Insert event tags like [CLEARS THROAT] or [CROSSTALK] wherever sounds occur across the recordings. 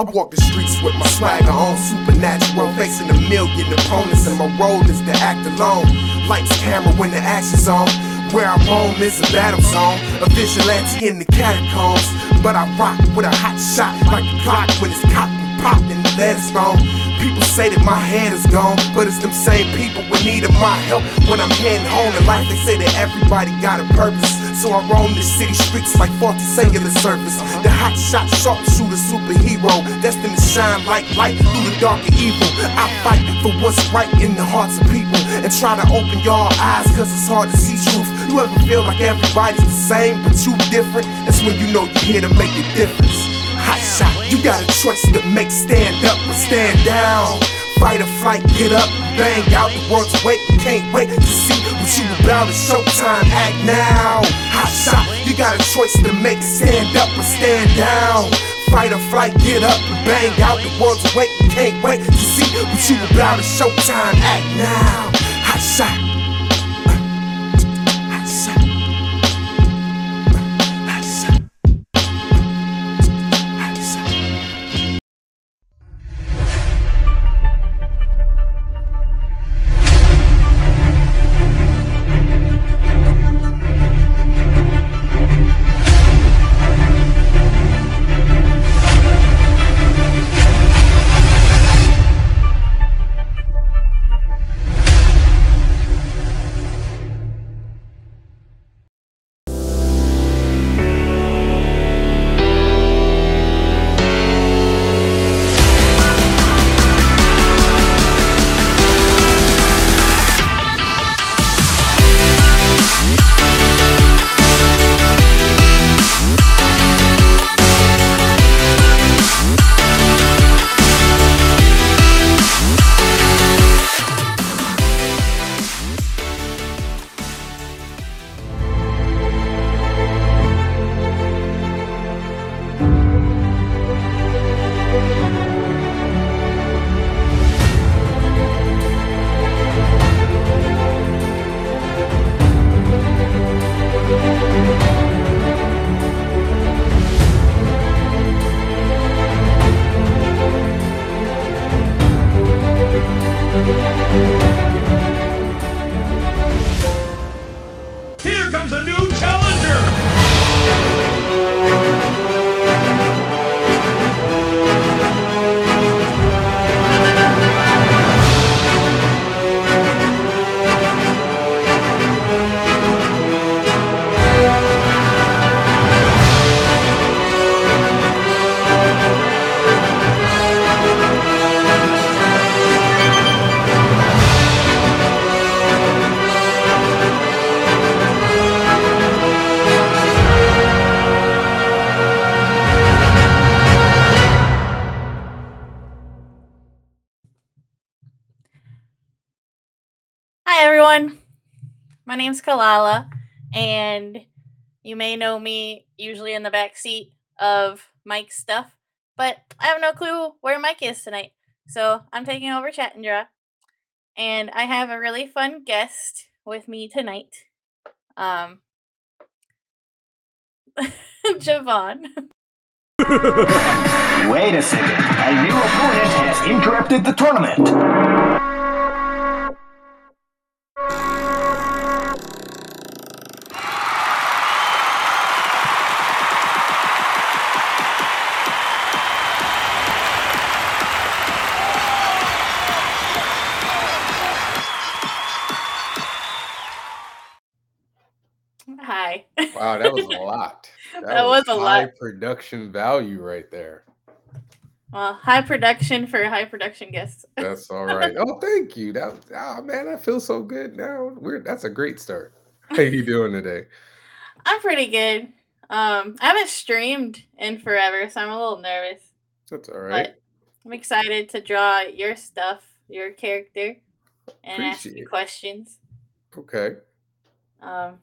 I walk the streets with my swagger on supernatural, facing a million opponents, and my role is to act alone. Lights, camera when the action's on. Where I roam is a battle zone, a vigilante in the catacombs. But I rock with a hot shot like a clock when it's cocked and popped and the is gone. People say that my head is gone, but it's them same people with need of my help when I'm heading home in life. They say that everybody got a purpose, so I roam the city streets like 40 singular service. The hot shot, sharpshooter, superhero, destined to shine like light through the dark and evil. I fight for what's right in the hearts of people and try to open your eyes, cause it's hard to see truth. You ever feel like everybody's the same, but you different? That's when you know you're here to make a difference. Hot shot, you got a choice to make stand up or stand down. Fight or flight, get up, bang out the world's wait. Can't wait to see what you about. It's showtime, act now. Hot shot, you got a choice to make stand up or stand down. Fight or flight, get up and bang out the world's wait. Can't wait to see what you about. It's showtime, act now. Hot shot. Hi, everyone. My name's Kalala, and you may know me usually in the back seat of Mike's stuff, but I have no clue where Mike is tonight. So I'm taking over Chat and Draw, and I have a really fun guest with me tonight. Um, [LAUGHS] Javon. Wait a second. A new opponent has interrupted the tournament. Wow, that was a lot. [LAUGHS] That was a high lot. production value right there. Well, high production for high production guests. [LAUGHS] That's all right. oh, thank you. That oh man, I feel so good now. We're that's a great start. [LAUGHS] How are you doing today? I'm pretty good. Um, I haven't streamed in forever, so I'm a little nervous. That's all right. I'm excited to draw your stuff, your character, and ask you it. questions. Okay. Um,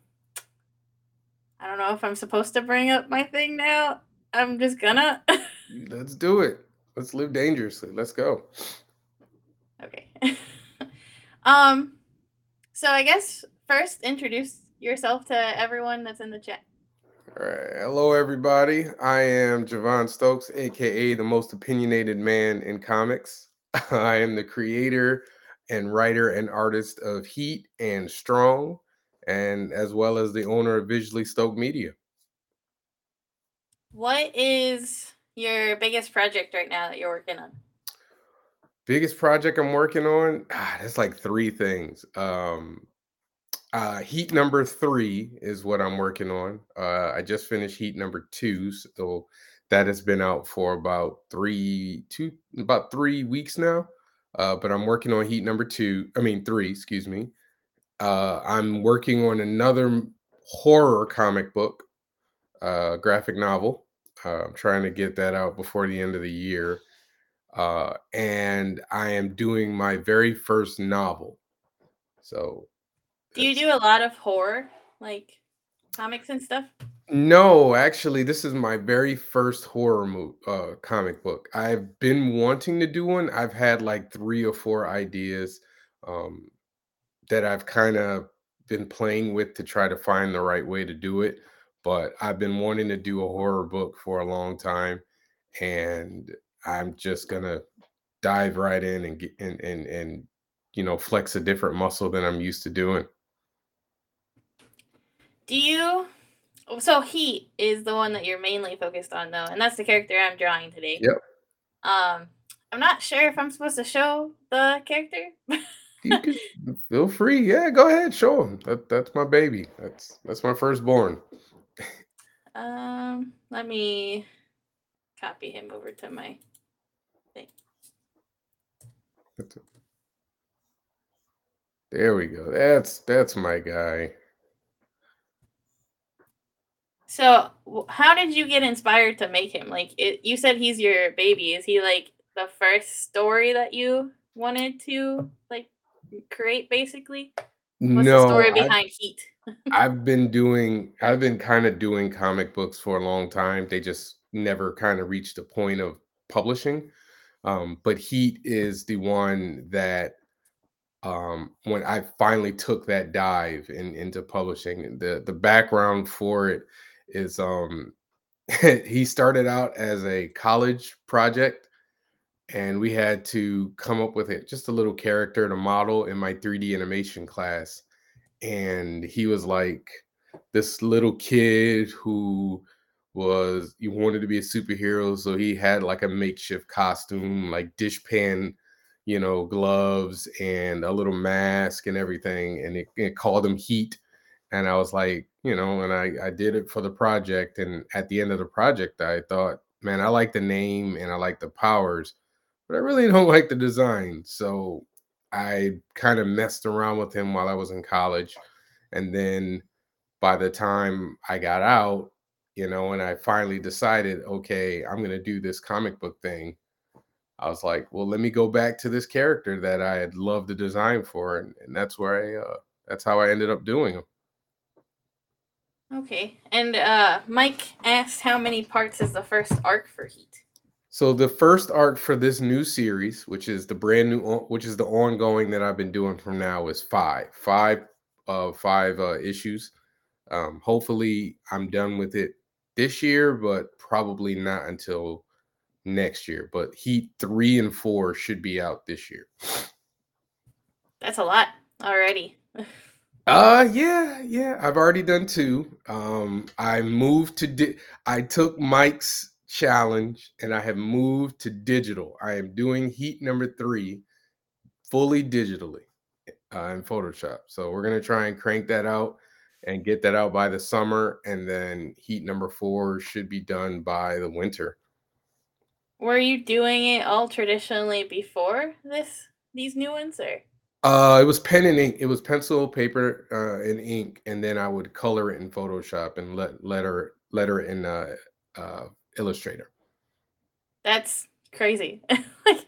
I don't know if I'm supposed to bring up my thing now. I'm just gonna. [LAUGHS] Let's do it. Let's live dangerously. Let's go. okay. [LAUGHS] um, so I guess first introduce yourself to everyone that's in the chat. All right. Hello, everybody. I am Javon Stokes, aka the most opinionated man in comics. [LAUGHS] I am the creator and writer and artist of Heat and Strong, and as well as the owner of Visually Stoked Media. What is your biggest project right now that you're working on? Biggest project I'm working on, ah, that's like three things. Um, uh, heat number three is what I'm working on. Uh, I just finished heat number two, so that has been out for about three, two, about three weeks now. Uh, but I'm working on heat number two. I mean three, excuse me. Uh, I'm working on another horror comic book, uh, graphic novel. Uh, I'm trying to get that out before the end of the year. Uh, and I am doing my very first novel. So Do you do a lot of horror, like comics and stuff? No, actually, this is my very first horror mo- uh, comic book. I've been wanting to do one. I've had like three or four ideas um, that I've kind of been playing with to try to find the right way to do it. But I've been wanting to do a horror book for a long time, and I'm just gonna dive right in and get and and and you know flex a different muscle than I'm used to doing. Do you? So Heat is the one that you're mainly focused on, though, and that's the character I'm drawing today. Yep. Um, I'm not sure if I'm supposed to show the character. [LAUGHS] You can feel free. Yeah, go ahead. Show him. That that's my baby. That's that's my firstborn. um, let me copy him over to my thing. There we go. That's that's my guy. So, how did you get inspired to make him? Like, it, you said he's your baby. Is he like the first story that you wanted to like create? Basically, what's no, the story I- behind Heat? [LAUGHS] I've been doing I've been kind of doing comic books for a long time. They just never kind of reached the point of publishing. Um, but Heat is the one that um when I finally took that dive in, into publishing, the the background for it is um [LAUGHS] he started out as a college project and we had to come up with it just a little character to model in my 3D animation class and he was like this little kid who was he wanted to be a superhero so he had like a makeshift costume like dishpan you know gloves and a little mask and everything and it, it called him heat and i was like you know and i i did it for the project and at the end of the project i thought man i like the name and i like the powers but i really don't like the design so I kind of messed around with him while I was in college. And then by the time I got out, you know, and I finally decided, okay, I'm going to do this comic book thing. I was like, well, let me go back to this character that I had loved the design for. And, and that's where I, uh, that's how I ended up doing him. Okay, and uh, Mike asked how many parts is the first arc for Heat? So the first arc for this new series, which is the brand new, which is the ongoing that I've been doing from now, is five, five, uh, five uh, issues. Um, hopefully, I'm done with it this year, but probably not until next year. But Heat three and four should be out this year. That's a lot already. Uh yeah, yeah. I've already done two. Um I moved to di- I took Mike's challenge and I have moved to digital. I am doing heat number 3 fully digitally uh, in Photoshop. So we're going to try and crank that out and get that out by the summer and then heat number 4 should be done by the winter. Were you doing it all traditionally before this these new ones, or Uh, it was pen and ink. It was pencil, paper, uh, and ink, and then I would color it in Photoshop and let letter letter in uh, uh, Illustrator. that's crazy? [LAUGHS] like,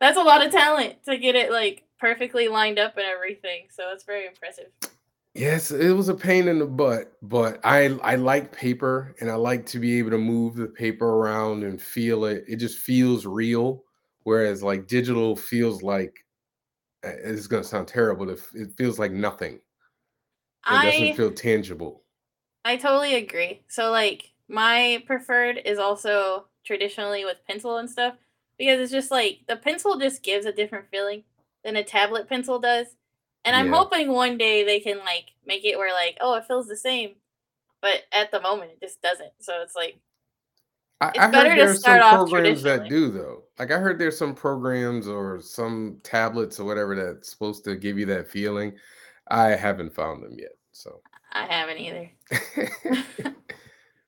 that's a lot of talent to get it like perfectly lined up and everything. So it's very impressive. Yes, it was a pain in the butt, but I I like paper and I like to be able to move the paper around and feel it. It just feels real, whereas like digital feels like uh, it's gonna sound terrible. It, it feels like nothing. It I doesn't feel tangible. I totally agree. So like my preferred is also traditionally with pencil and stuff because it's just like the pencil just gives a different feeling than a tablet pencil does. And I'm Yeah. hoping one day they can like make it where like, oh, it feels the same. But at the moment it just doesn't. So it's like I, It's I heard better to there's start some off programs that do though. Like I heard there's some programs or some tablets or whatever that's supposed to give you that feeling. I haven't found them yet. So, I haven't either. [LAUGHS] [LAUGHS]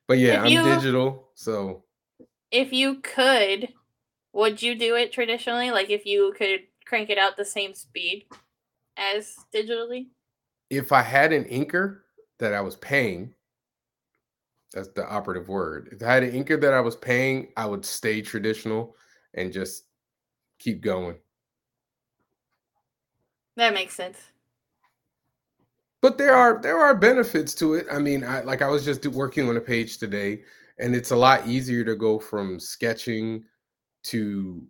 but yeah, If I'm you- digital. So If you could, would you do it traditionally? Like if you could crank it out the same speed as digitally? if I had an inker that I was paying, that's the operative word. If I had an inker that I was paying, I would stay traditional and just keep going. That makes sense. But there are there are benefits to it. I mean, I like I was just working on a page today, and it's a lot easier to go from sketching to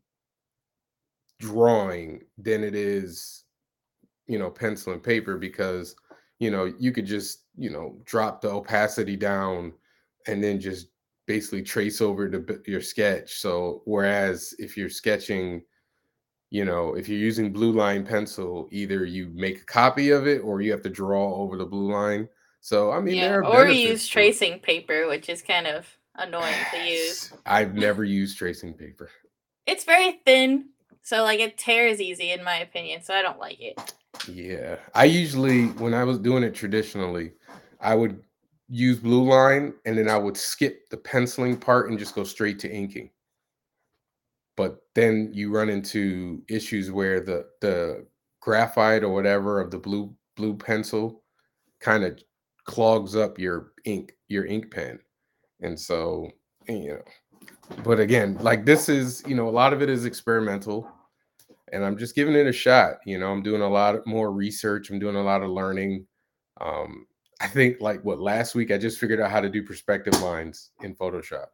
drawing than it is, you know, pencil and paper because you know you could just you know drop the opacity down and then just basically trace over the, your sketch. So whereas if you're sketching you know, if you're using blue line pencil, either you make a copy of it or you have to draw over the blue line. So I mean, yeah. there are Or you use tracing paper, which is kind of annoying to use. I've never used tracing paper. It's very thin, so like it tears easy in my opinion, so I don't like it. Yeah, I usually when I was doing it traditionally, I would use blue line and then I would skip the penciling part and just go straight to inking. But then you run into issues where the the graphite or whatever of the blue blue pencil kind of clogs up your ink your ink pen. And so, you know, but again, like this is, you know, a lot of it is experimental and I'm just giving it a shot. You know, I'm doing a lot more research, I'm doing a lot of learning. Um, I think like what last week I just figured out how to do perspective lines in Photoshop.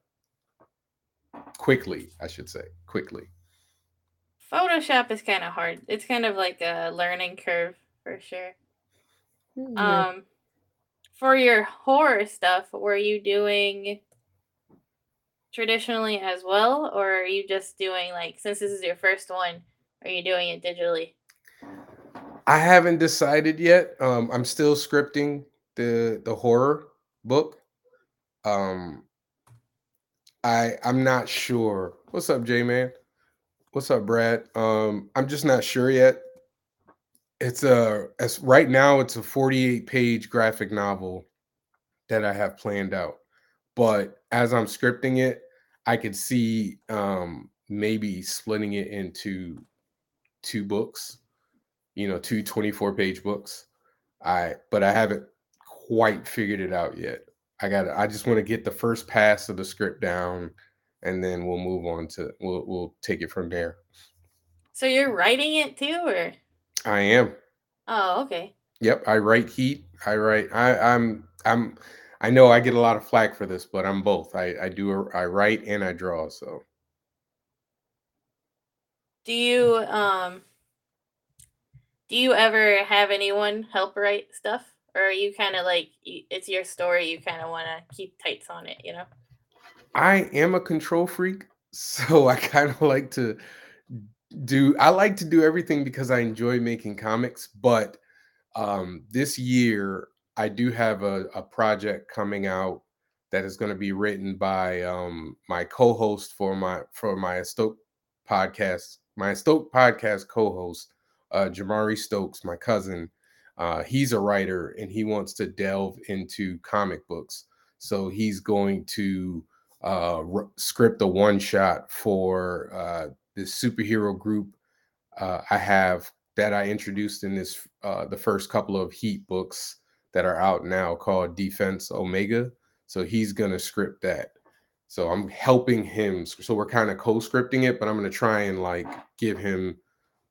Quickly, I should say, quickly. Photoshop is kind of hard. It's kind of like a learning curve for sure. Yeah. Um for your horror stuff, were you doing traditionally as well or are you just doing like since this is your first one, are you doing it digitally? I haven't decided yet. Um, I'm still scripting the the horror book. Um, I I'm not sure. What's up, J man? What's up, Brad? Um, I'm just not sure yet. It's a as right now it's a 48 page graphic novel that I have planned out. But as I'm scripting it, I could see um maybe splitting it into two books, you know, two 24 page books. I but I haven't quite figured it out yet. I got I just want to get the first pass of the script down and then we'll move on to we'll we'll take it from there. So you're writing it too or I am. Oh, okay. Yep, I write heat. I write I I'm I'm I know I get a lot of flack for this, but I'm both. I I do a- I write and I draw, so Do you um do you ever have anyone help write stuff or are you kind of like it's your story you kind of want to keep tights on it, you know? I am a control freak, [LAUGHS] so I kind of like to do I like to do everything because I enjoy making comics, but um this year I do have a, a project coming out that is going to be written by um my co-host for my for my Stoke podcast, my Stoke podcast co-host, uh Jamari Stokes, my cousin. Uh he's a writer and he wants to delve into comic books. So he's going to uh r- script a one shot for uh this superhero group uh I have that I introduced in this uh the first couple of heat books that are out now called Defense Omega. So he's gonna script that. So I'm helping him. So we're kind of co-scripting it, but I'm gonna try and like give him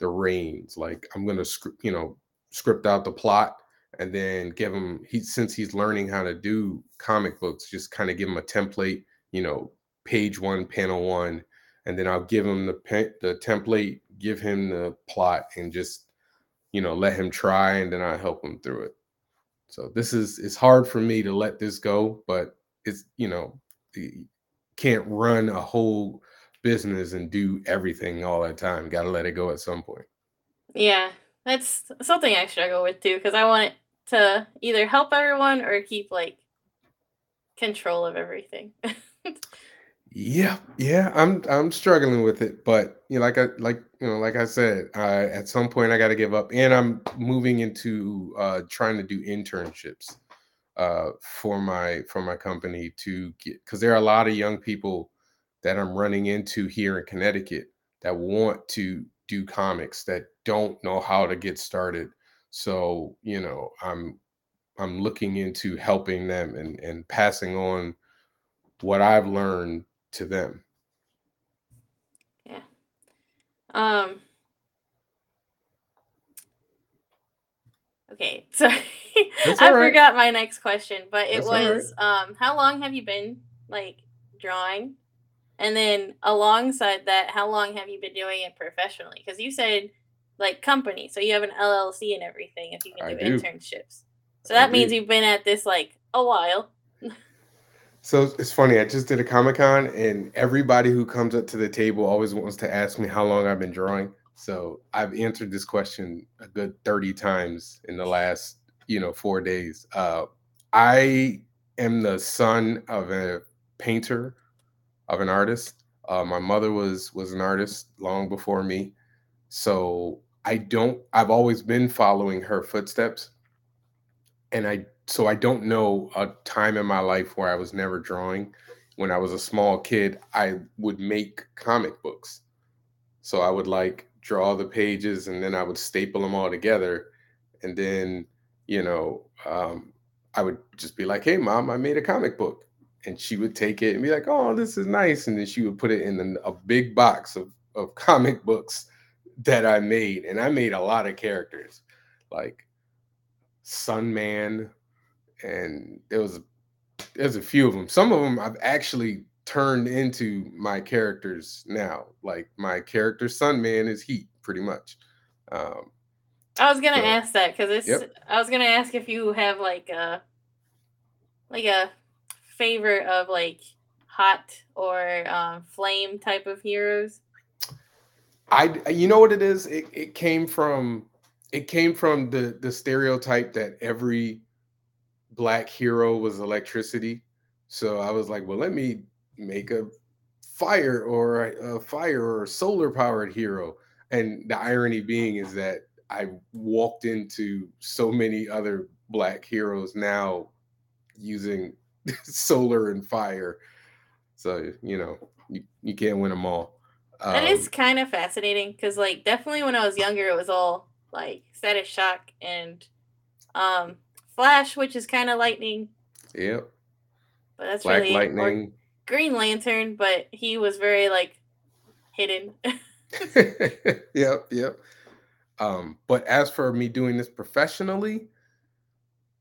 the reins. Like I'm gonna script, you know, script out the plot and then give him he since he's learning how to do comic books, just kind of give him a template, you know, page one, panel one, and then I'll give him the pe- the template, give him the plot, and just you know let him try, and then I help him through it. So this is it's hard for me to let this go, but it's you know can't run a whole business and do everything all the time. Got to let it go at some point. Yeah, that's something I struggle with too because I want to either help everyone or keep like control of everything. [LAUGHS] Yeah, yeah, I'm I'm struggling with it, but you know, like I like you know, like I said, I at some point I got to give up, and I'm moving into uh, trying to do internships uh, for my for my company to get because there are a lot of young people that I'm running into here in Connecticut that want to do comics that don't know how to get started. So you know, I'm I'm looking into helping them and and passing on what I've learned to them. yeah. Um. Okay, [LAUGHS] sorry. I right. forgot my next question, but it That's all right. was um how long have you been like drawing? And then alongside that, how long have you been doing it professionally? Because you said like company, so you have an LLC and everything if you can do, do. internships. So I that means do. you've been at this like a while. So it's funny. I just did a Comic Con, and everybody who comes up to the table always wants to ask me how long I've been drawing. So I've answered this question a good thirty times in the last, you know, four days. Uh, I am the son of a painter, of an artist. Uh, my mother was was an artist long before me, so I don't. I've always been following her footsteps, and I so I don't know a time in my life where I was never drawing. When I was a small kid, I would make comic books. So I would like draw the pages and then I would staple them all together. And then, you know, um, I would just be like, hey, mom, I made a comic book. And she would take it and be like, oh, this is nice. And then she would put it in a big box of, of [LAUGHS] comic books that I made. And I made a lot of characters like Sunman, and there was there's a few of them. Some of them I've actually turned into my characters now. Like my character Sunman is Heat, pretty much. Um, I was gonna So- ask that because it's. Yep. I was gonna ask if you have like a, like a favorite of like hot or um, flame type of heroes. I you know what it is? It, it came from it came from the the stereotype that every black hero was electricity. So I was like, well, let me make a fire or a, a fire or solar powered hero. And the irony being is that I walked into so many other black heroes now using [LAUGHS] solar and fire. So you know you, you can't win them all. That Um, is kind of fascinating because, like, definitely when I was younger, it was all like static shock and um, flash, which is kind of lightning, Yep. but that's Black really or Lightning. Green Lantern, but he was very like hidden. [LAUGHS] [LAUGHS] yep, yep. Um, but as for me doing this professionally,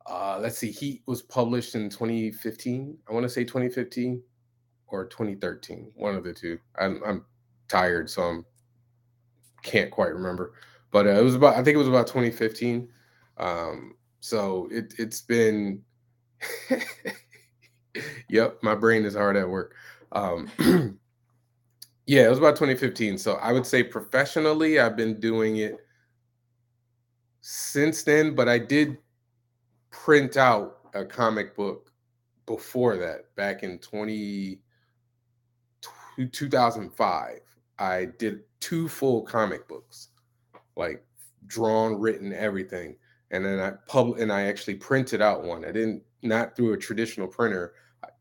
uh, let's see, Heat was published in 2015. I want to say 2015 or 2013, one of the two. I'm, I'm tired, so I'm can't quite remember. But uh, it was about, I think it was about 2015. Um, so it it's been, [LAUGHS] yep, my brain is hard at work. Um, [CLEARS THROAT] yeah, it was about 2015. So I would say professionally, I've been doing it since then, but I did print out a comic book before that back in 20, 2005. I did two full comic books, like drawn, written, everything. And then I pub and I actually printed out one. I didn't not through a traditional printer,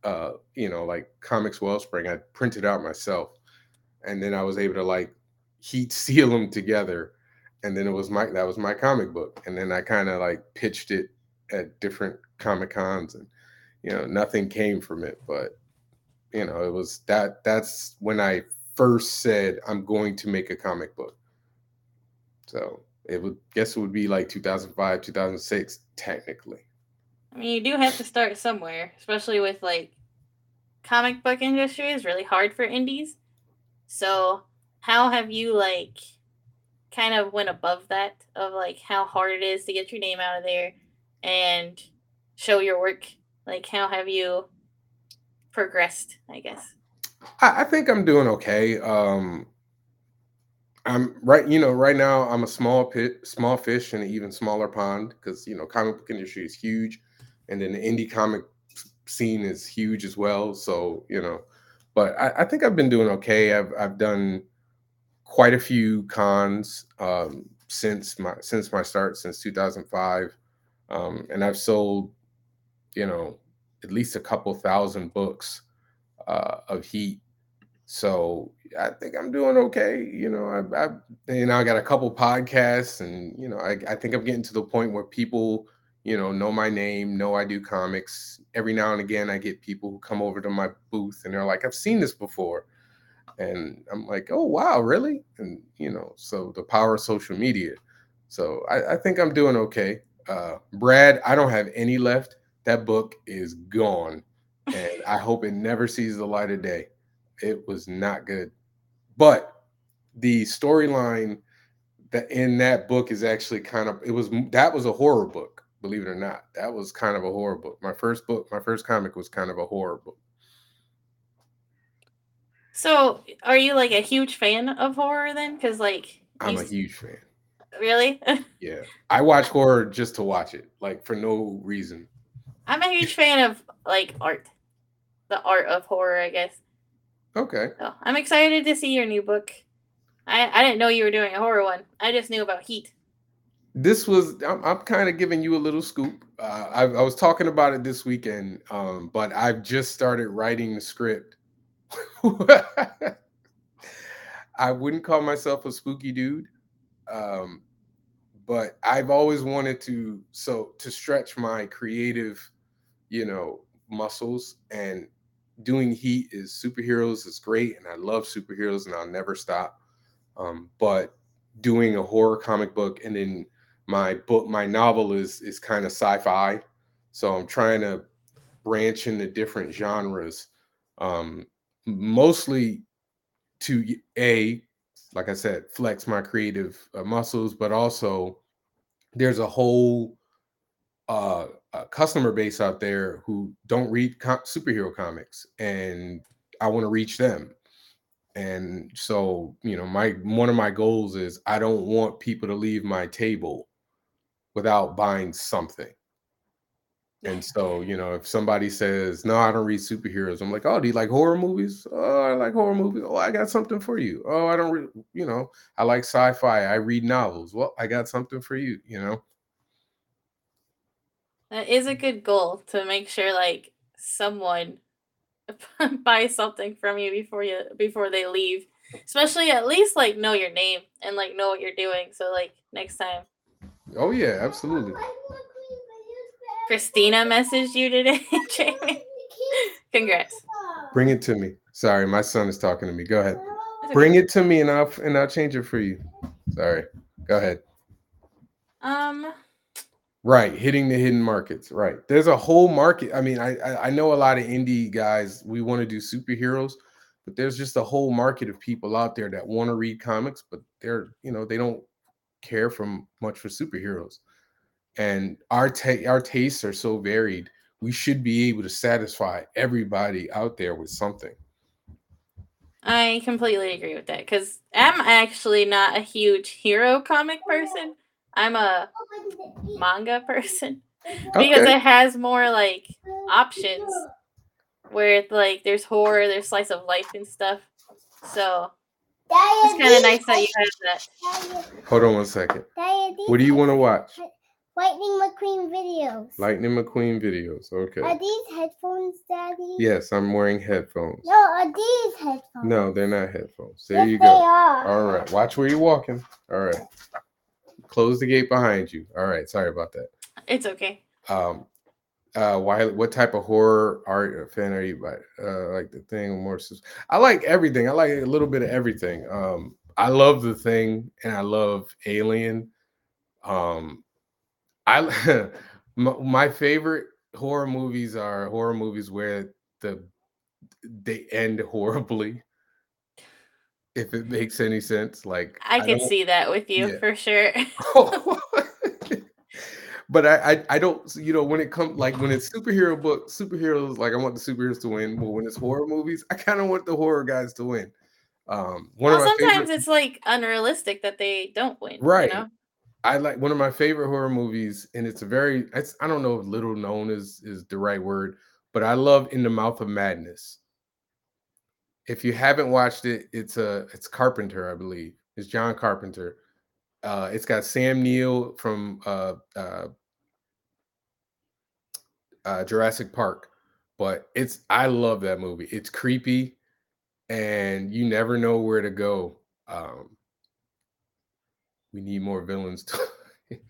uh, you know, like Comics Wellspring. I printed out myself, and then I was able to like heat [LAUGHS] seal them together, and then it was my that was my comic book. And then I kind of like pitched it at different comic cons, and you know, nothing came from it. But you know, it was that that's when I first said I'm going to make a comic book. So it would guess it would be like 2005, 2006, technically. I mean, you do have to start somewhere, especially with like comic book industry is really hard for indies. So, how have you like kind of went above that of like how hard it is to get your name out of there and show your work? Like, how have you progressed? I guess. I, I think I'm doing okay. Um, I'm right, you know, right now I'm a small pit, small fish in an even smaller pond because you know, comic book industry is huge, and then the indie comic scene is huge as well. So you know, but I, I think I've been doing okay. I've I've done quite a few cons um, since my since my start since 2005, um, and I've sold, you know, at least a couple thousand books uh, of Heat. So I think I'm doing okay. You know, I, I you know I got a couple podcasts, and you know I, I think I'm getting to the point where people you know know my name, know I do comics. Every now and again, I get people who come over to my booth, and they're like, "I've seen this before," and I'm like, "Oh wow, really?" And you know, so the power of social media. So I, I think I'm doing okay. Uh, Brad, I don't have any left. That book is gone, and I hope it never sees the light of day. It was not good, but the storyline that in that book is actually kind of it was that was a horror book believe it or not. That was kind of a horror book. My first book my first comic was kind of a horror book. So, are you like a huge fan of horror then? Because like, i'm a huge fan. Really, [LAUGHS] yeah. I watch horror just to watch it like for no reason. I'm a huge fan of like art, the art of horror, I guess. okay So I'm excited to see your new book. I I didn't know you were doing a horror one. I just knew about Heat. this was i'm, I'm kind of giving you a little scoop uh, I, I was talking about it this weekend um, but i've just started writing the script [LAUGHS] i wouldn't call myself a spooky dude um, but i've always wanted to so to stretch my creative you know muscles and doing heat is superheroes is great and i love superheroes and i'll never stop um, but doing a horror comic book and then my book my novel is is kind of sci-fi so i'm trying to branch into different genres um mostly to a, like i said flex my creative uh, muscles but also there's a whole uh, uh customer base out there who don't read co- superhero comics and i want to reach them. And so you know my one of my goals is i don't want people to leave my table without buying something. And so you know if somebody says no i don't read superheroes i'm like oh do you like horror movies? Oh i like horror movies. Oh i got something for you. Oh i don't re-, you know i like sci-fi. I read novels. Well i got something for you you know That is a good goal to make sure like someone [LAUGHS] buys something from you before you before they leave. Especially at least like know your name and like know what you're doing. So like next time. oh yeah absolutely Christina messaged you today, [LAUGHS] Jamie. Congrats. bring it to me sorry my son is talking to me go ahead okay. bring it to me and i'll and i'll change it for you sorry go ahead Um Right, hitting the hidden markets. Right. There's a whole market. I mean, I I, know a lot of indie guys. We want to do superheroes, but there's just a whole market of people out there that want to read comics, but they're you know they don't care from much for superheroes. And our ta- our tastes are so varied. We should be able to satisfy everybody out there with something. I completely agree with that because I'm actually not a huge hero comic person. I'm a oh, manga [LAUGHS] person because Okay. it has more like options where it's like there's horror, there's slice of life and stuff. So it's kind of nice that you have that. Hold on one second. What do you want to watch? Lightning McQueen videos. Lightning McQueen videos. Okay. Are these headphones, Daddy? Yes, I'm wearing headphones. No, are these headphones? No, they're not headphones. There yes, you They go. are. All right. Watch where you're walking. All right. Close the gate behind you. All right. Sorry about that. It's okay. Um uh why what type of horror art fan are you like uh like the thing more I like everything. I like a little bit of everything. Um I love the thing and I love Alien. Um I [LAUGHS] my favorite horror movies are horror movies where the they end horribly. If it makes any sense, like I can don't- see that with you yeah. for sure. [LAUGHS] [LAUGHS] [LAUGHS] but I, I I don't you know when it comes like when it's superhero book superheroes like I want the superheroes to win, but when it's horror movies, I kind of want the horror guys to win. Um, one Well, of my sometimes favorite, it's like unrealistic that they don't win. Right. You know? I like one of my favorite horror movies, and it's a very it's I don't know if little known is is the right word, but I love In the Mouth of Madness. If you haven't watched it, it's a it's Carpenter, I believe. It's John Carpenter. Uh, it's got Sam Neill from uh, uh, uh, Jurassic Park, but it's I love that movie. It's creepy, and you never know where to go. Um, we need more villains. To [LAUGHS]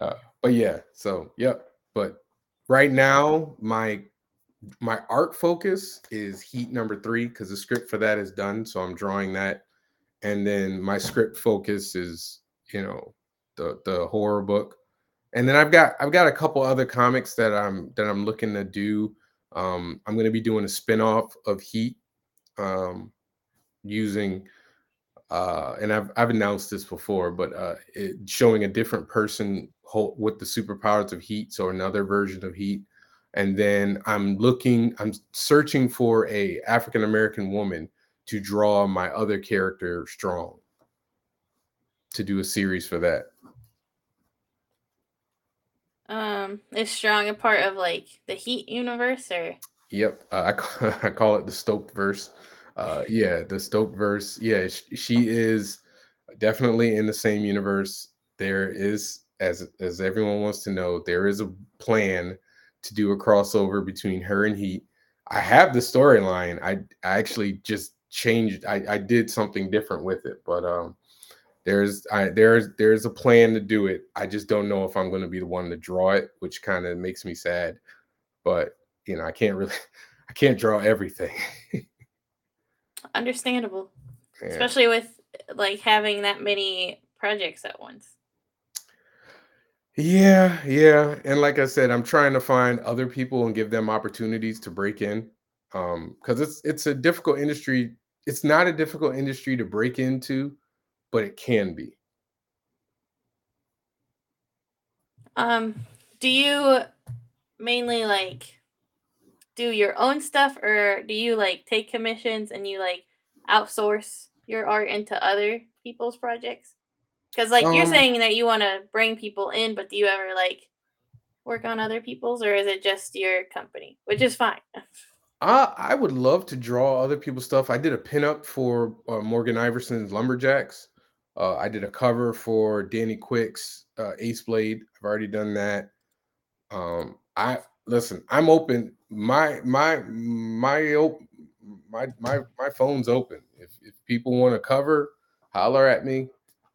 uh, but yeah, so yep. But right now, my my art focus is Heat number three because the script for that is done. So I'm drawing that, and then my script focus is you know the the horror book, and then I've got I've got a couple other comics that I'm that I'm looking to do. Um, I'm going to be doing a spin-off of Heat um, using uh, and I've I've announced this before, but uh, it, showing a different person hol- with the superpowers of heat, so another version of heat, and then I'm looking, I'm searching for a African American woman to draw my other character strong to do a series for that. Um, is strong a part of like the Heat universe or? Yep, uh, I call, [LAUGHS] I call it the Stoked verse. Uh, yeah, the Stoked verse. Yeah, sh- she is definitely in the same universe. There is, as as everyone wants to know, there is a plan to do a crossover between her and Heat. I have the storyline. I I actually just changed. I I did something different with it, but um, there's I there's there's a plan to do it. I just don't know if I'm going to be the one to draw it, which kind of makes me sad. But you know, I can't really, [LAUGHS] I can't draw everything. [LAUGHS] Understandable, Yeah. especially with like having that many projects at once. Yeah, yeah. And like I said, I'm trying to find other people and give them opportunities to break in. Um, because it's it's a difficult industry. It's not a difficult industry to break into, but it can be. Um, do you mainly like do your own stuff or do you like take commissions and you like outsource your art into other people's projects? Because like you're Um, saying that you want to bring people in, but do you ever like work on other people's or is it just your company? Which is fine. I I would love to draw other people's stuff. I did a pinup for uh, Morgan Iverson's Lumberjacks. Uh, I did a cover for Danny Quick's uh, Ace Blade. I've already done that. Um, I listen. I'm open. My my my op- my my my phone's open. If if people want to cover, holler at me.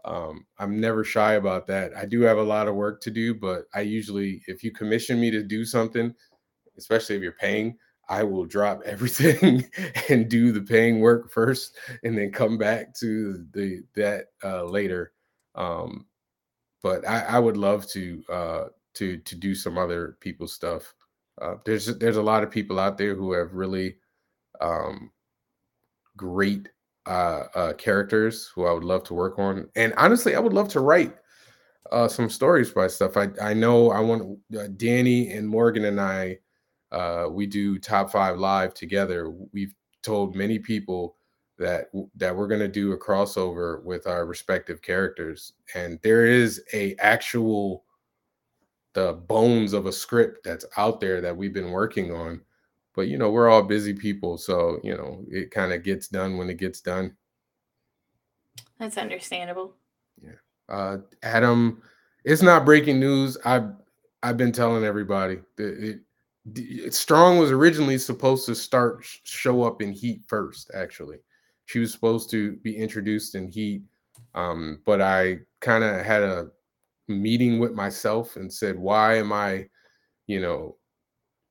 Um, I'm never shy about that. I do have a lot of work to do, but I usually, if you commission me to do something, especially if you're paying, I will drop [LAUGHS] everything and do the paying work first, and then come back to the that uh, later. Um, but I, I would love to uh, to to do some other people's stuff. Uh, there's there's a lot of people out there who have really um, great uh, uh, characters who I would love to work on, and honestly, I would love to write uh, some stories by stuff. I I know I want uh, Danny and Morgan and I uh, we do top five live together. We've told many people that that we're going to do a crossover with our respective characters, and there is a actual the bones of a script that's out there that we've been working on. But you know, we're all busy people, so you know, it kind of gets done when it gets done. That's understandable. Yeah. Uh, Adam, it's not breaking news. I've I've been telling everybody that it, D- Strong was originally supposed to start show up in Heat first. Actually, she was supposed to be introduced in Heat, um, but I kind of had a meeting with myself and said, "Why am I, you know,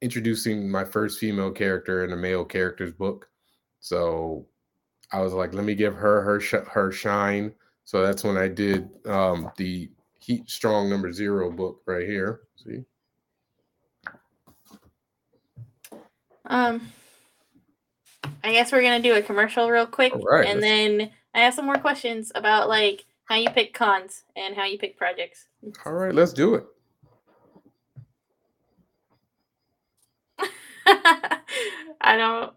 introducing my first female character in a male character's book?" So I was like, "Let me give her her sh- her shine." So that's when I did um, the Heat Strong number zero book right here. See. Um, I guess we're gonna do a commercial real quick, right, and then I have some more questions about like how you pick cons and how you pick projects. All right, let's do it. [LAUGHS] I don't.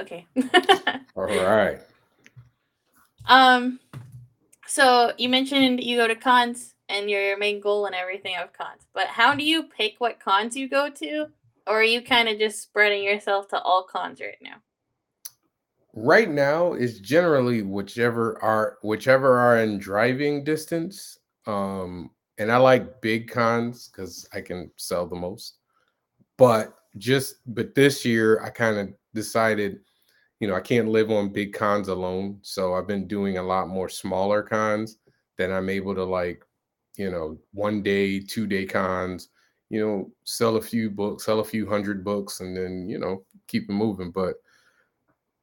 Okay. All right. [LAUGHS] um. So you mentioned you go to cons and your main goal and everything of cons, but how do you pick what cons you go to, or are you kind of just spreading yourself to all cons right now? Right now is generally whichever are whichever are in driving distance. Um, and I like big cons because I can sell the most. But just but this year I kind of decided, you know, I can't live on big cons alone. So I've been doing a lot more smaller cons that I'm able to like, you know, one day, two day cons, you know, sell a few books, sell a few hundred books, and then, you know, keep it moving. But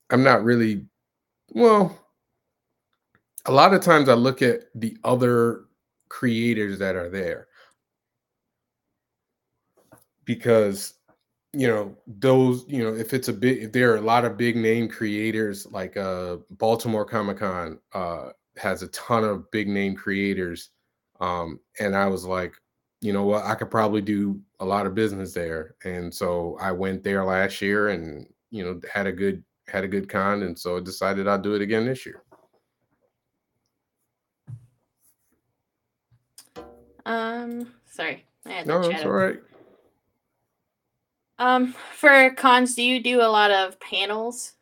I'm not really, well, a lot of times I look at the other creators that are there because you know those you know if it's a big if there are a lot of big name creators like uh baltimore comic-con uh has a ton of big name creators um and i was like you know what? I could probably do a lot of business there. And so i went there last year and you know had a good had a good con and so I decided i'd do it again this year. Um. Sorry, I had no to that's all right Um. For cons, do you do a lot of panels?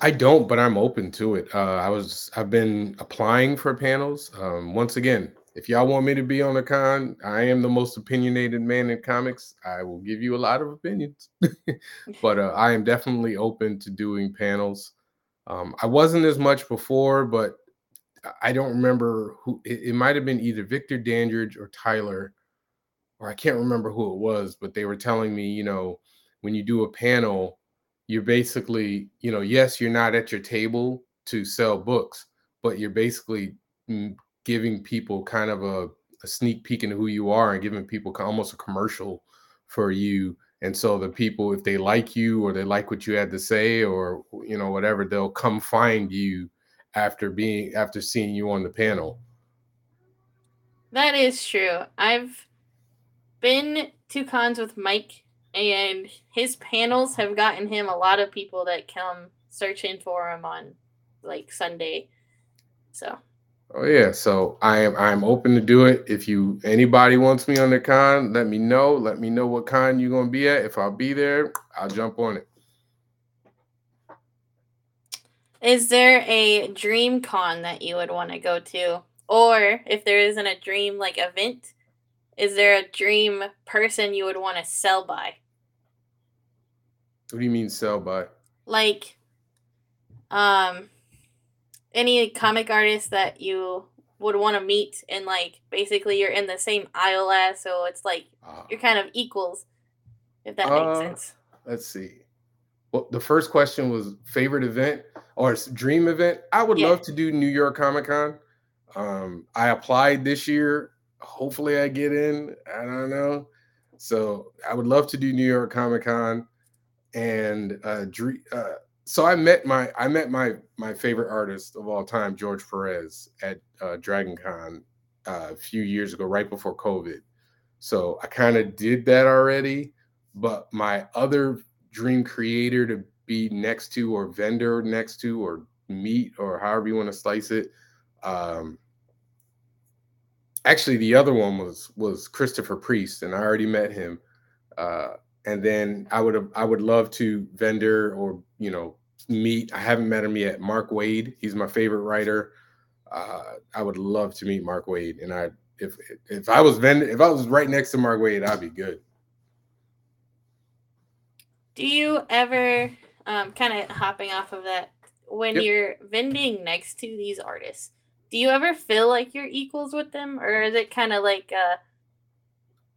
I don't, but I'm open to it. Uh, I was I've been applying for panels. Um, once again, if y'all want me to be on a con, I am the most opinionated man in comics. I will give you a lot of opinions, [LAUGHS] but uh, I am definitely open to doing panels. Um, I wasn't as much before, but I don't remember who. It, it might have been either Victor Dandridge or Tyler, or I can't remember who it was. But they were telling me, you know, when you do a panel, you're basically, you know, yes, you're not at your table to sell books, but you're basically mm, giving people kind of a, a sneak peek into who you are and giving people almost a commercial for you. And so the people, if they like you or they like what you had to say or you know whatever, they'll come find you after being after seeing you on the panel. That is true. I've been to cons with Mike, and his panels have gotten him a lot of people that come searching for him on like Sunday. So Oh yeah, so I am I'm open to do it. If you anybody wants me on the con, let me know. Let me know what con you're gonna be at. If I'll be there, I'll jump on it. Is there a dream con that you would want to go to? Or if there isn't a dream like event, is there a dream person you would want to sell by? What do you mean sell by? Like um any comic artist that you would want to meet and like basically you're in the same aisle as so it's like Uh, you're kind of equals if that Uh, makes sense. let's see. Well, the first question was favorite event or dream event. I would Yeah. love to do New York Comic Con. Um, I applied this year. Hopefully, I get in. I don't know. So I would love to do New York Comic Con, and uh, uh, so I met my I met my my favorite artist of all time, George Perez, at uh, Dragon Con uh, a few years ago, right before COVID. So I kind of did that already, but my other dream creator to be next to or vendor next to or meet or however you want to slice it. Um, actually, the other one was was Christopher Priest, and I already met him. Uh, and then I would have I would love to vendor or you know meet. I haven't met him yet. Mark Waid, he's my favorite writer. Uh, I would love to meet Mark Waid, and I if if I was vendor if I was right next to Mark Waid, I'd be good. Do you ever um kind of hopping off of that when Yep. you're vending next to these artists, do you ever feel like you're equals with them, or is it kind of like uh,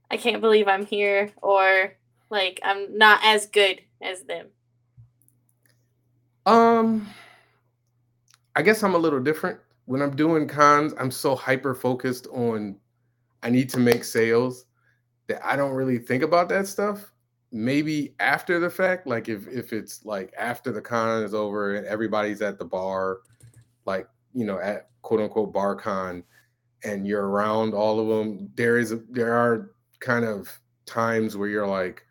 I can't believe I'm here, or like I'm not as good as them? Um, I guess I'm a little different. When I'm doing cons, I'm so hyper focused on I need to make sales that I don't really think about that stuff. Maybe after the fact, like if if it's like after the con is over and everybody's at the bar, like you know, at quote unquote bar con, and you're around all of them, there is there are kind of times where you're like,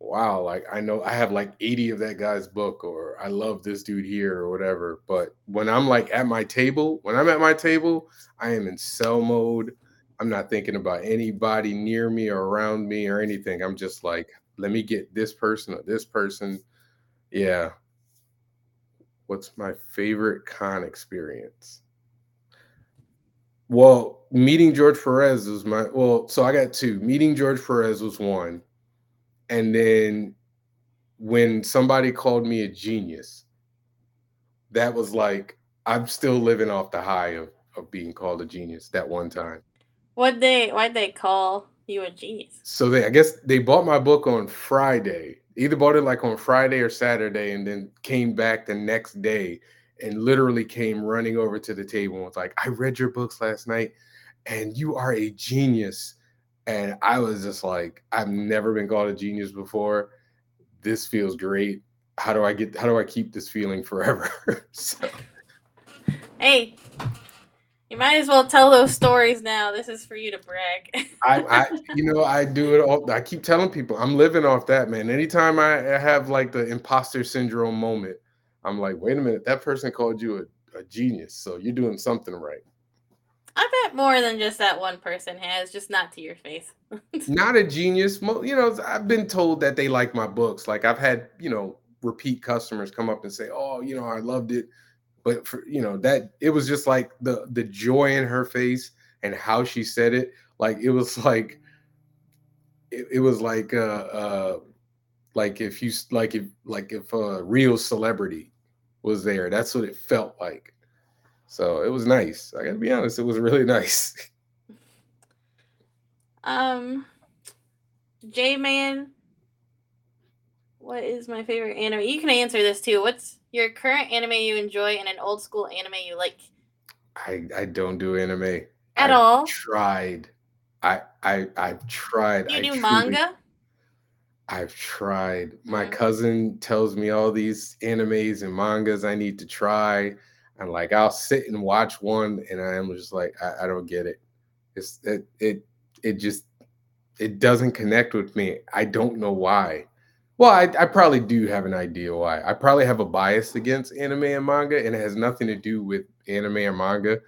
wow, like I know I have like 80 of that guy's book, or I love this dude here, or whatever. But when I'm like at my table, when I'm at my table, I am in sell mode. I'm not thinking about anybody near me or around me or anything. I'm just like, let me get this person or this person. Yeah. What's my favorite con experience? Well, meeting George Perez was my well, so I got two. Meeting George Perez was one. And then when somebody called me a genius, that was like I'm still living off the high of, of being called a genius that one time. What they why'd they call you a genius? So they I guess they bought my book on Friday. Either bought it like on Friday or Saturday and then came back the next day and literally came running over to the table and was like, I read your books last night and you are a genius. And I was just like, I've never been called a genius before. This feels great. How do I get how do I keep this feeling forever? [LAUGHS] so Hey, you might as well tell those stories now. This is for you to brag. I, I [LAUGHS] you know I do it all I keep telling people I'm living off that man. Anytime I I have like the imposter syndrome moment, I'm like, wait a minute, that person called you a, a genius. So you're doing something right. I bet more than just that one person has, just not to your face. [LAUGHS] Not a genius. You know, I've been told that they like my books. Like I've had, you know, repeat customers come up and say, "Oh, you know, I loved it." But for, you know, that it was just like the the joy in her face and how she said it. Like it was [LAUGHS] like it, it was like uh uh like if you like if like if a real celebrity was there. That's what it felt like. So it was nice. I gotta be honest, it was really [LAUGHS] nice. Um, J Man, what is my favorite anime? You can answer this too. What's your current anime you enjoy and an old school anime you like? I I don't do anime At I've all? Tried. I I I've tried. You I do truly- manga? I've tried. My Mm. cousin tells me all these animes and mangas I need to try. And like I'll sit and watch one and I am just like, I, I don't get it. It's it it it just it doesn't connect with me. I don't know why. Well, I, I probably do have an idea why. I probably have a bias against anime and manga, and it has nothing to do with anime or manga.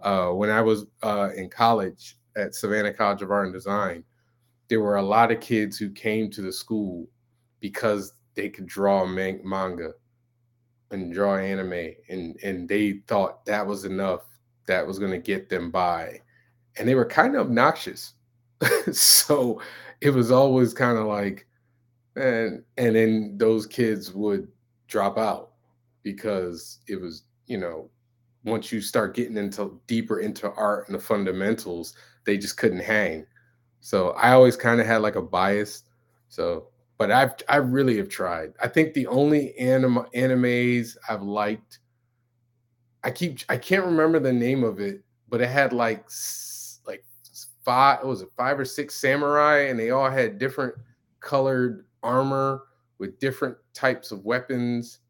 Uh, when I was uh, in college at Savannah College of Art and Design, there were a lot of kids who came to the school because they could draw man- manga and draw anime, and and they thought that was enough. That was going to get them by, and they were kind of obnoxious. [LAUGHS] so it was always kind of like, and and then those kids would drop out because it was you know once you start getting into deeper into art and the fundamentals they just couldn't hang so i always kind of had like a bias so but i've i really have tried i think the only anime animes i've liked i keep i can't remember the name of it but it had like like five was it five or six samurai and they all had different colored armor with different types of weapons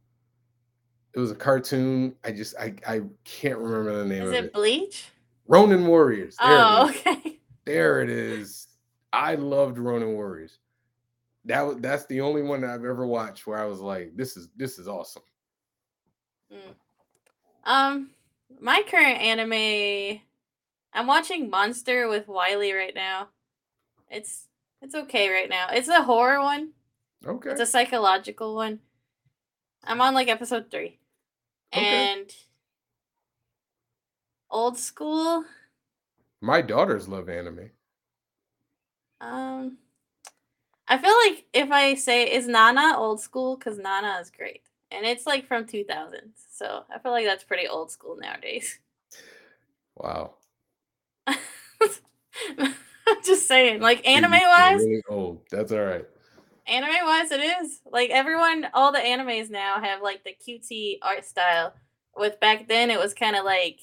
it was a cartoon i just i i can't remember the name Is of it it Bleach? ronin warriors there Oh, okay. There it is. I loved Ronin Warriors. That was that's the only one that I've ever watched where I was like, this is this is awesome. Mm. Um, my current anime, I'm watching Monster with Wiley right now. It's it's okay right now. It's a horror one. Okay. It's a psychological one. I'm on like episode three, Okay. and old school. My daughters love anime. Um, I feel like if I say is Nana old school, because Nana is great, and it's like from 2000s. So I feel like that's pretty old school nowadays. Wow. [LAUGHS] Just saying, like anime wise, really old. That's all right. anime wise, it is like everyone, all the animes now have like the cutesy art style. With back then, it was kind of like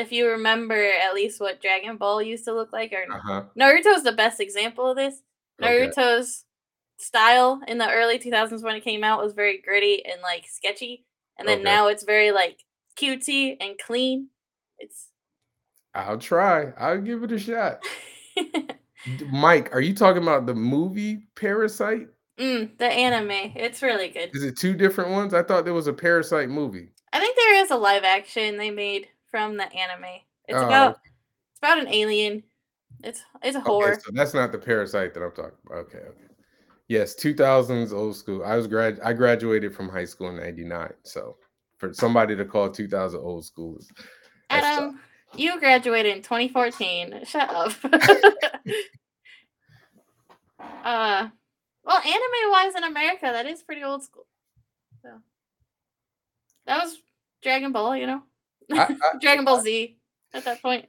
if you remember at least what Dragon Ball used to look like, or Uh huh. Naruto's the best example of this. Okay. Naruto's style in the early 2000s when it came out was very gritty and like sketchy, and then Okay. now it's very like cutesy and clean. It's I'll try. I'll give it a shot. [LAUGHS] Mike, are you talking about the movie Parasite? mm, the anime. It's really good. Is it two different ones? I thought there was a Parasite movie. I think there is a live action they made from the anime. It's Oh, about it's about an alien. It's it's a Okay, horror. so that's not the Parasite that I'm talking about. Okay, okay. Yes, 2000s old school. I was grad. I graduated from high school in '99. So for somebody to call 2000 old school is that's tough. Adam, you graduated in 2014. Shut up. [LAUGHS] uh, well, anime wise in America, that is pretty old school. So that was Dragon Ball, you know, I- I- [LAUGHS] Dragon Ball Z at that point.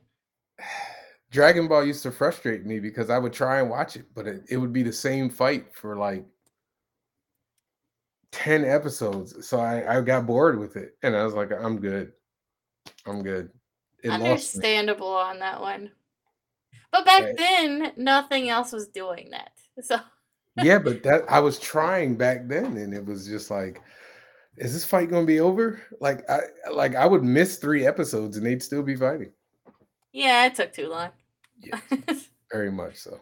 [SIGHS] Dragon Ball used to frustrate me because I would try and watch it, but it, it would be the same fight for like 10 episodes. So I, I got bored with it and I was like, I'm good. I'm good. It. Understandable on that one. But back Right. then, nothing else was doing that. So Yeah, but that [LAUGHS] I was trying back then and it was just like, is this fight gonna be over? Like I like I would miss three episodes and they'd still be fighting. yeah, it took too long. Yeah. [LAUGHS] very much so.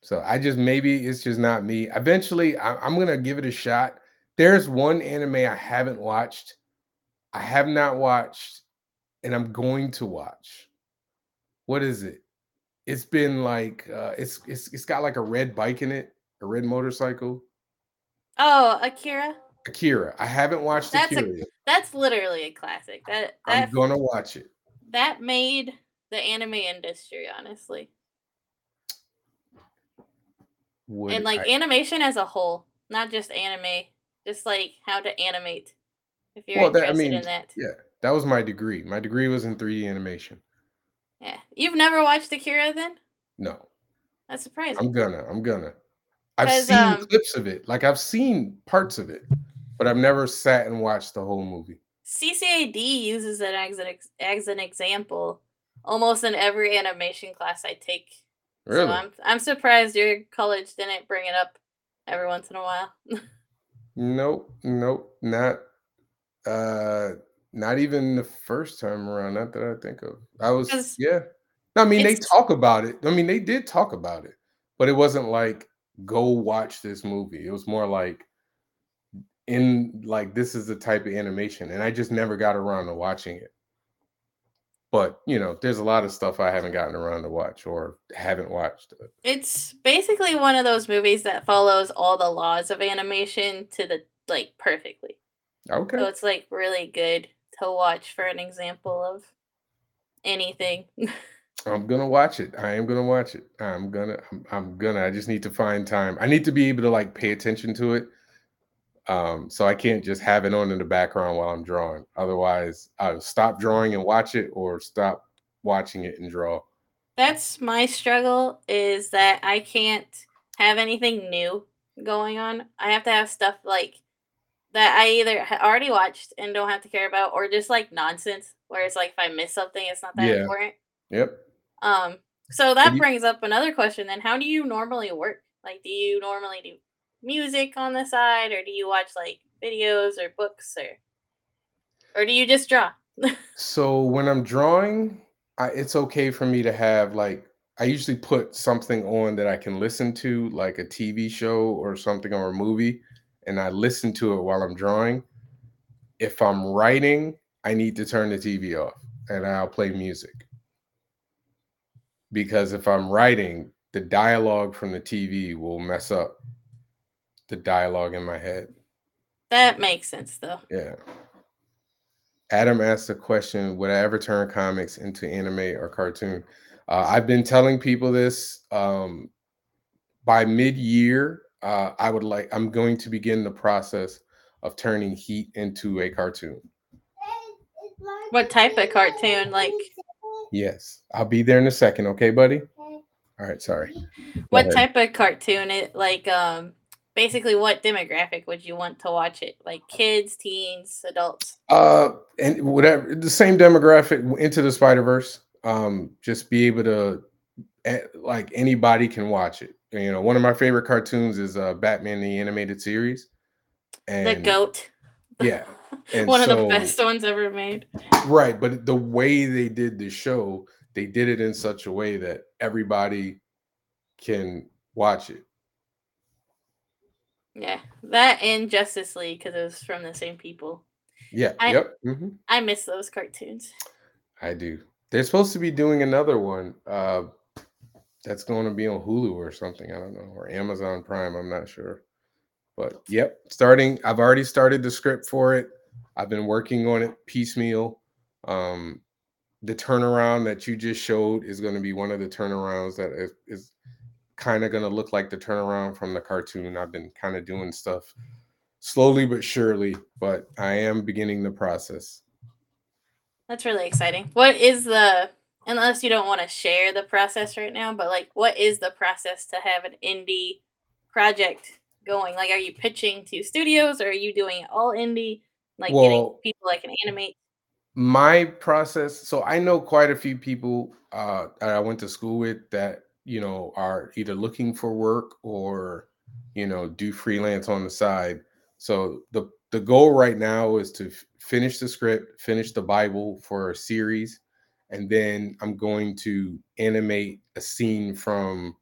So I just maybe it's just not me. Eventually, I, I'm gonna give it a shot. There's one anime I haven't watched. I have not watched, and I'm going to watch. What is it? It's been like uh, it's it's it's got like a red bike in it, a red motorcycle. oh, Akira. Akira. I haven't watched That's a- Akira. yet. That's literally a classic. That I'm gonna watch it. that made the anime industry, honestly. Would and like I- animation as a whole, not just anime, just like how to animate. If you're Well, that- I interested mean, in that. yeah, that was my degree. My degree was in 3D animation. Yeah. You've never watched Akira then? No, That's surprising. I'm gonna. I'm gonna. I've seen um, clips of it. Like I've seen parts of it, but I've never sat and watched the whole movie. CCAD uses it as an ex- as an example almost in every animation class I take. Really? So I'm I'm surprised your college didn't bring it up every once in a while. Nope. Nope. Not. Uh, not even the first time around. Not that I think of. I was Yeah. No, I mean they talk about it. I mean they did talk about it, but it wasn't like go watch this movie. It was more like in like this is the type of animation, and I just never got around to watching it. But you know, there's a lot of stuff I haven't gotten around to watch or haven't watched. uh, It's basically one of those movies that follows all the laws of animation to the like perfectly. Okay. So it's like really good to watch for an example of anything. I'm gonna watch it. I am gonna watch it. I'm gonna. I'm, I'm gonna. I just need to find time. I need to be able to like pay attention to it. Um, so I can't just have it on in the background while I'm drawing. Otherwise, I'll stop drawing and watch it, or stop watching it and draw. That's my struggle is that I can't have anything new going on. I have to have stuff like that I either already watched and don't have to care about or just like nonsense where it's like if I miss something it's not that Yeah. important. Yep. Um so that you- brings up another question then how do you normally work? Like do you normally do music on the side or do you watch like videos or books or or do you just draw? [LAUGHS] So when I'm drawing, I, it's okay for me to have like I usually put something on that I can listen to, like a TV show or something or a movie, and I listen to it while I'm drawing. If I'm writing, I need to turn the TV off and I'll play music. Because if I'm writing, the dialogue from the TV will mess up the dialogue in my head. That makes sense though. Yeah. Adam asked a question Would I ever turn comics into anime or cartoon? Uh, I've been telling people this. Um, by mid year, uh, I would like, I'm going to begin the process of turning Heat into a cartoon. What type of cartoon? Like, Yes, I'll be there in a second. Okay, buddy. All right, sorry. What type of cartoon? It like, um, basically, what demographic would you want to watch it? Like kids, teens, adults? Uh, and whatever the same demographic into the Spider Verse. Um, just be able to, eh, like anybody can watch it. You know, one of my favorite cartoons is uh Batman the animated series. And the goat. [LAUGHS] yeah, [LAUGHS] and One of the best ones ever made. right. But the way they did the show, they did it in such a way that everybody can watch it. Yeah, that and Justice League because it was from the same people. Yeah. I- yep. mhm. I miss those cartoons. I do. They're supposed to be doing another one. Uh, that's going to be on Hulu or something. I don't know, or Amazon Prime. I'm not sure. But yep, starting. I've already started the script for it. I've been working on it piecemeal. Um, the turnaround that you just showed is going to be one of the turnarounds that is, is kind of going to look like the turnaround from the cartoon. I've been kind of doing stuff slowly but surely, but I am beginning the process. That's really exciting. What is the unless you don't want to share the process right now, but like what is the process to have an indie project going? Like are you pitching to studios or are you doing it all indie? Like getting people that can animate? my process so i know quite a few people uh that i went to school with that you know are either looking for work or you know do freelance on the side. So the the goal right now is to f- finish the script finish the bible for a series and then i'm going to animate a scene from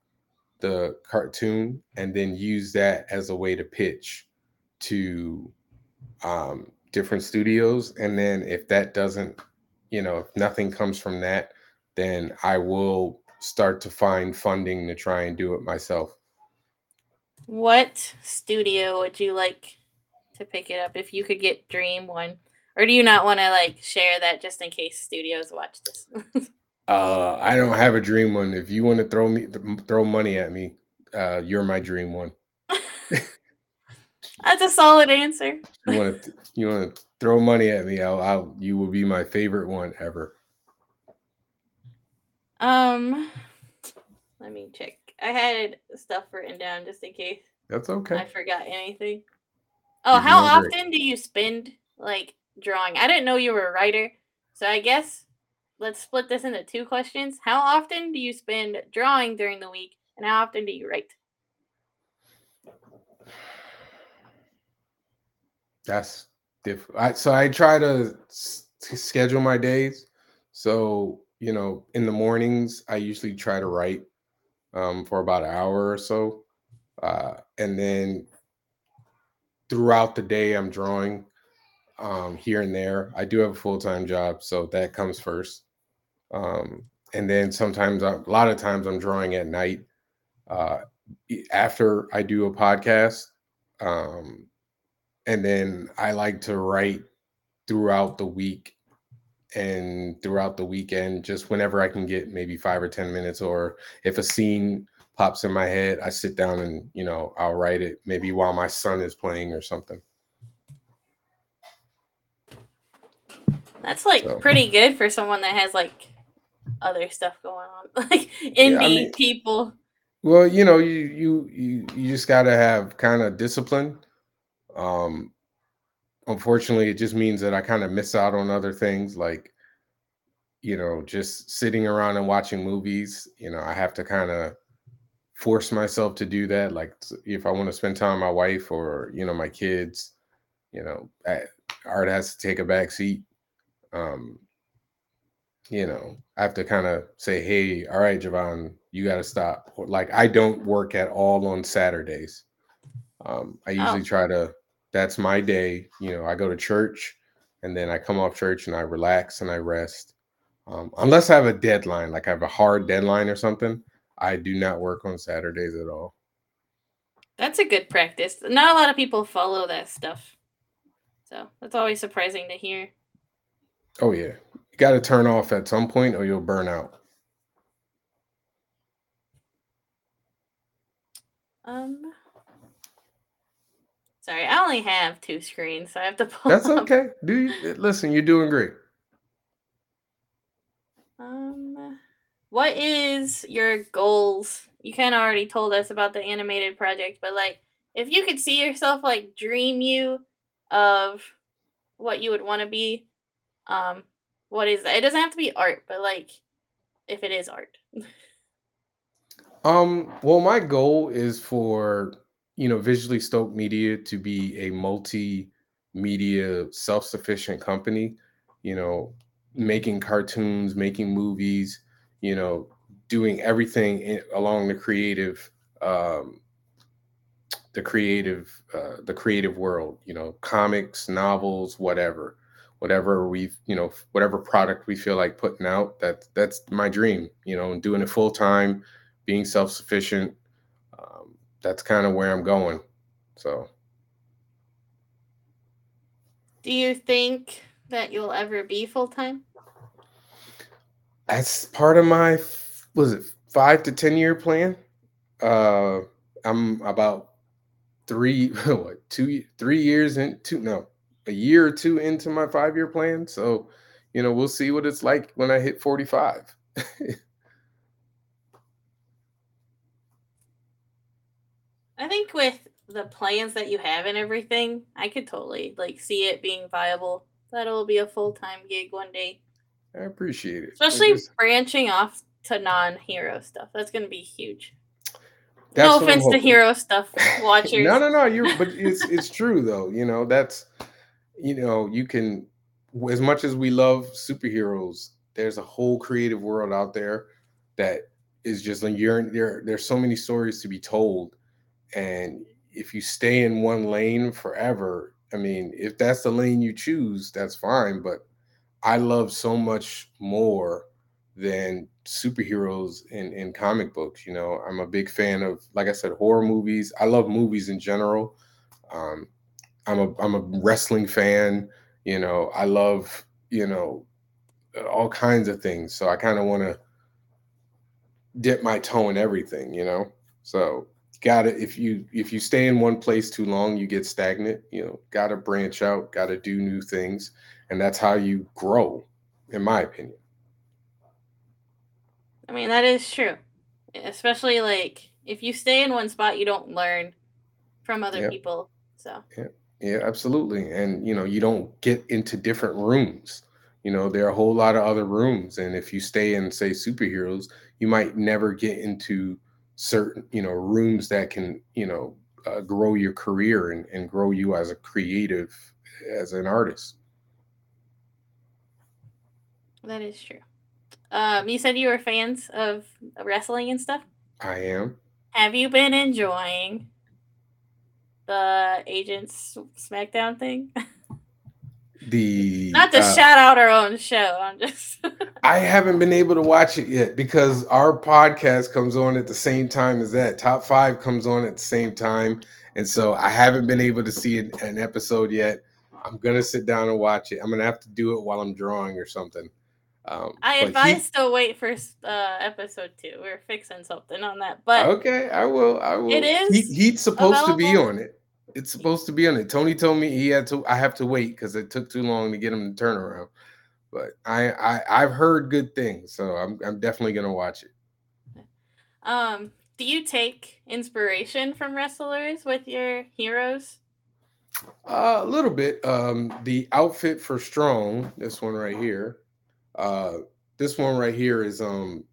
the cartoon and then use that as a way to pitch to um different studios. And then if that doesn't you know if nothing comes from that then i will start to find funding to try and do it myself What studio would you like to pick it up if you could get Dream one? Or do you not want to like share that just in case studios watch this? [LAUGHS] uh i don't have a dream one if you want to throw me th- throw money at me uh you're my dream one [LAUGHS] That's a solid answer. you want to you want to throw money at me I'll, I'll you will be my favorite one ever Um, let me check. I had stuff written down just in case that's okay. I forgot anything. Oh, how often do you spend like drawing? I didn't know you were a writer, so I guess let's split this into two questions. How often do you spend drawing during the week, and how often do you write? That's different. I, so I try to s- to schedule my days. So you know, in the mornings, I usually try to write um, for about an hour or so, uh, and then throughout the day, I'm drawing um, here and there. I do have a full time job, so that comes first. Um, and then sometimes, I, a lot of times, I'm drawing at night uh, after I do a podcast. Um, and then I like to write throughout the week and throughout the weekend, just whenever I can get maybe five or 10 minutes, or if a scene pops in my head, I sit down and, you know, I'll write it maybe while my son is playing or something. That's like So- pretty good for someone that has like other stuff going on, [LAUGHS] like indie mean- people. Well, you know, you you you you just got to have kind of discipline. Um unfortunately, it just means that I kind of miss out on other things like you know, just sitting around and watching movies, you know, I have to kind of force myself to do that like if I want to spend time with my wife or, you know, my kids, you know, I- art has to take a back seat. Um you know, I have to kind of say, hey, all right, Javon, you got to stop. Or, Like, I don't work at all on Saturdays. Um, I usually Oh. try to, that's my day. You know, I go to church and then I come off church and I relax and I rest. Um, unless I have a deadline, like I have a hard deadline or something, I do not work on Saturdays at all. That's a good practice. Not a lot of people follow that stuff. So that's always surprising to hear. Oh, yeah. You got to turn off at some point or you'll burn out. Um Sorry, I only have two screens, so I have to pull. That's up- okay. Do you listen? You're doing great. Um, what is your goals? You kind of already told us about the animated project, but like, if you could see yourself, like, dream you of what you would want to be, um, what is that? It doesn't have to be art, but like, if it is art, [LAUGHS] Um, well, my goal is for you know Visually Stoked Media to be a multi-media self-sufficient company. You know, making cartoons, making movies. You know, doing everything in, along the creative, um, the creative, uh, the creative world. You know, comics, novels, whatever, whatever we've you know whatever product we feel like putting out. That that's my dream. You know, and doing it full time being self-sufficient that's kind of where i'm going so. Do you think that you'll ever be full time? that's part of my was it five to ten year plan? Uh i'm about three [LAUGHS] what two three years in two no a year or two into my five year plan so you know we'll see what it's like when i hit 45 [LAUGHS] I think with the plans that you have and everything, I could totally like see it being viable. That it'll be a full time gig one day. i appreciate it Especially just- branching off to non hero stuff. That's gonna be huge. that's no offense to hero [LAUGHS] stuff watchers. no, no, no. You're, but it's it's true though. You know, that's you know, you can as much as we love superheroes, there's a whole creative world out there that is just like you're there. There's so many stories to be told, and if you stay in one lane forever, I mean, if that's the lane you choose, that's fine. But I love so much more than superheroes in, in comic books. You know, I'm a big fan of, like I said, horror movies. I love movies in general. Um, I'm a I'm a wrestling fan. You know, I love you know all kinds of things. So I kind of want to dip my toe in everything. You know, so gotta if you if you stay in one place too long, you get stagnant. You know, gotta branch out, gotta do new things, and that's how you grow, in my opinion. I mean that is true. Especially like if you stay in one spot you don't learn from other people. So Yeah, absolutely. And you know, you don't get into different rooms. You know, there are a whole lot of other rooms. And if you stay in, say, superheroes, you might never get into certain, you know, rooms that can, you know, uh, grow your career and, and grow you as a creative, as an artist. that is true. Um you said you were fans of wrestling and stuff? I am. Have you been enjoying the Agents SmackDown thing? [LAUGHS] The Not to uh, shout out our own show. I'm just [LAUGHS] I haven't been able to watch it yet because our podcast comes on at the same time as that. Top five comes on at the same time. And so I haven't been able to see an, an episode yet. I'm going to sit down and watch it. I'm going to have to do it while I'm drawing or something. Um, I advise he- still wait for uh, episode two. We're fixing something on that, but okay, I will. I will. It is. He, he's supposed to be on it. It's supposed to be on it. Tony told me he had to. I have to wait because it took too long to get him to turn around. But I, I I've heard good things, so I'm I'm definitely gonna watch it. um, do you take inspiration from wrestlers with your heroes? Uh, a little bit. Um, the outfit for Strong, this one right here. Uh, this one right here is um,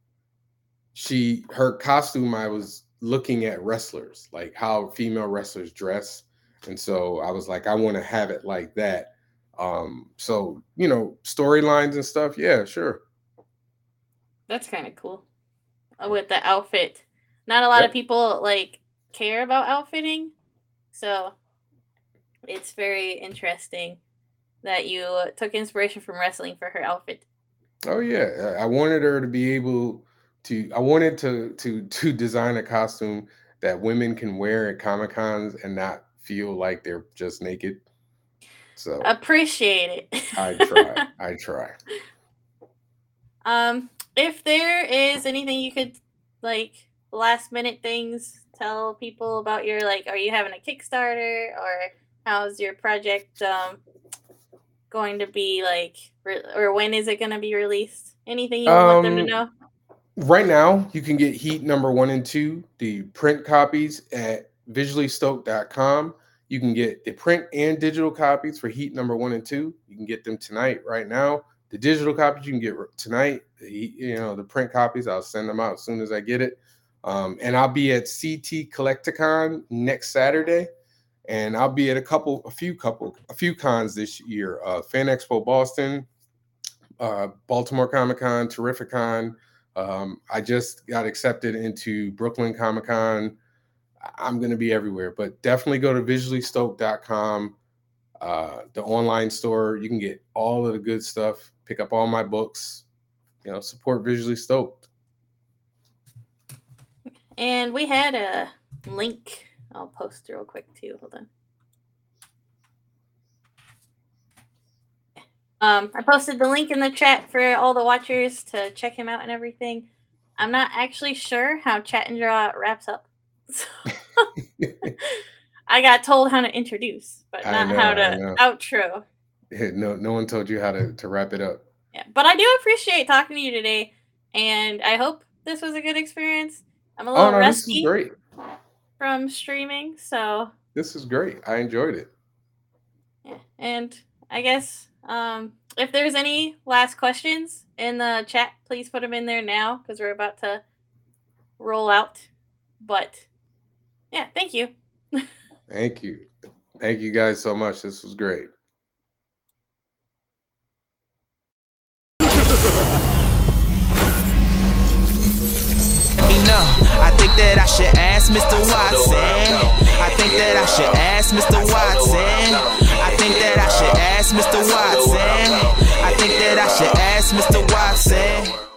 she her costume. I was looking at wrestlers, like how female wrestlers dress, and so I was like, I want to have it like that. Um, so you know, storylines and stuff. Yeah, sure. That's kind of cool. Uh, With the outfit, not a lot Yep. of people like care about outfitting, so it's very interesting that you took inspiration from wrestling for her outfit. Oh yeah, I I wanted her to be able to. I wanted to to to design a costume that women can wear at comic cons and not feel like they're just naked. So Appreciate it. I try. [LAUGHS] I try. Um, if there is anything you could like last minute things tell people about your like, are you having a Kickstarter or how's your project um going to be like, re- or when is it going to be released? Anything you want them to Um, know? Right now, you can get Heat number one and two, the print copies at visuallystoked.com. You can get the print and digital copies for Heat number one and two. You can get them tonight, right now. The digital copies you can get tonight. The, you know, the print copies, I'll send them out as soon as I get it. Um, and I'll be at CT Collecticon next Saturday. And I'll be at a couple, a few couple, a few cons this year. Uh, Fan Expo Boston, uh, Baltimore Comic Con, Terrificon. Um, I just got accepted into Brooklyn Comic Con. I'm going to be everywhere, but definitely go to visuallystoked.com, uh, the online store. You can get all of the good stuff, pick up all my books, you know, support Visually Stoked. And we had a link. I'll post real quick too. Hold on. Um, I posted the link in the chat for all the watchers to check him out and everything. I'm not actually sure how Chat and Draw wraps up. So I got told how to introduce, but not know, how to outro. No, no one told you how to, to wrap it up. Yeah, but I do appreciate talking to you today, and I hope this was a good experience. I'm a little Oh no, this is rusty great. from streaming, so This is great. I enjoyed it. yeah. And I guess um, if there's any last questions in the chat, please put them in there now because we're about to roll out. But yeah, thank you. Thank you. Thank you guys so much. This was great. me know. I think that I should ask Mr. Watson. I think that I should ask Mr. Watson. I think that I should ask Mr. Watson. I think that I should ask Mr. Watson.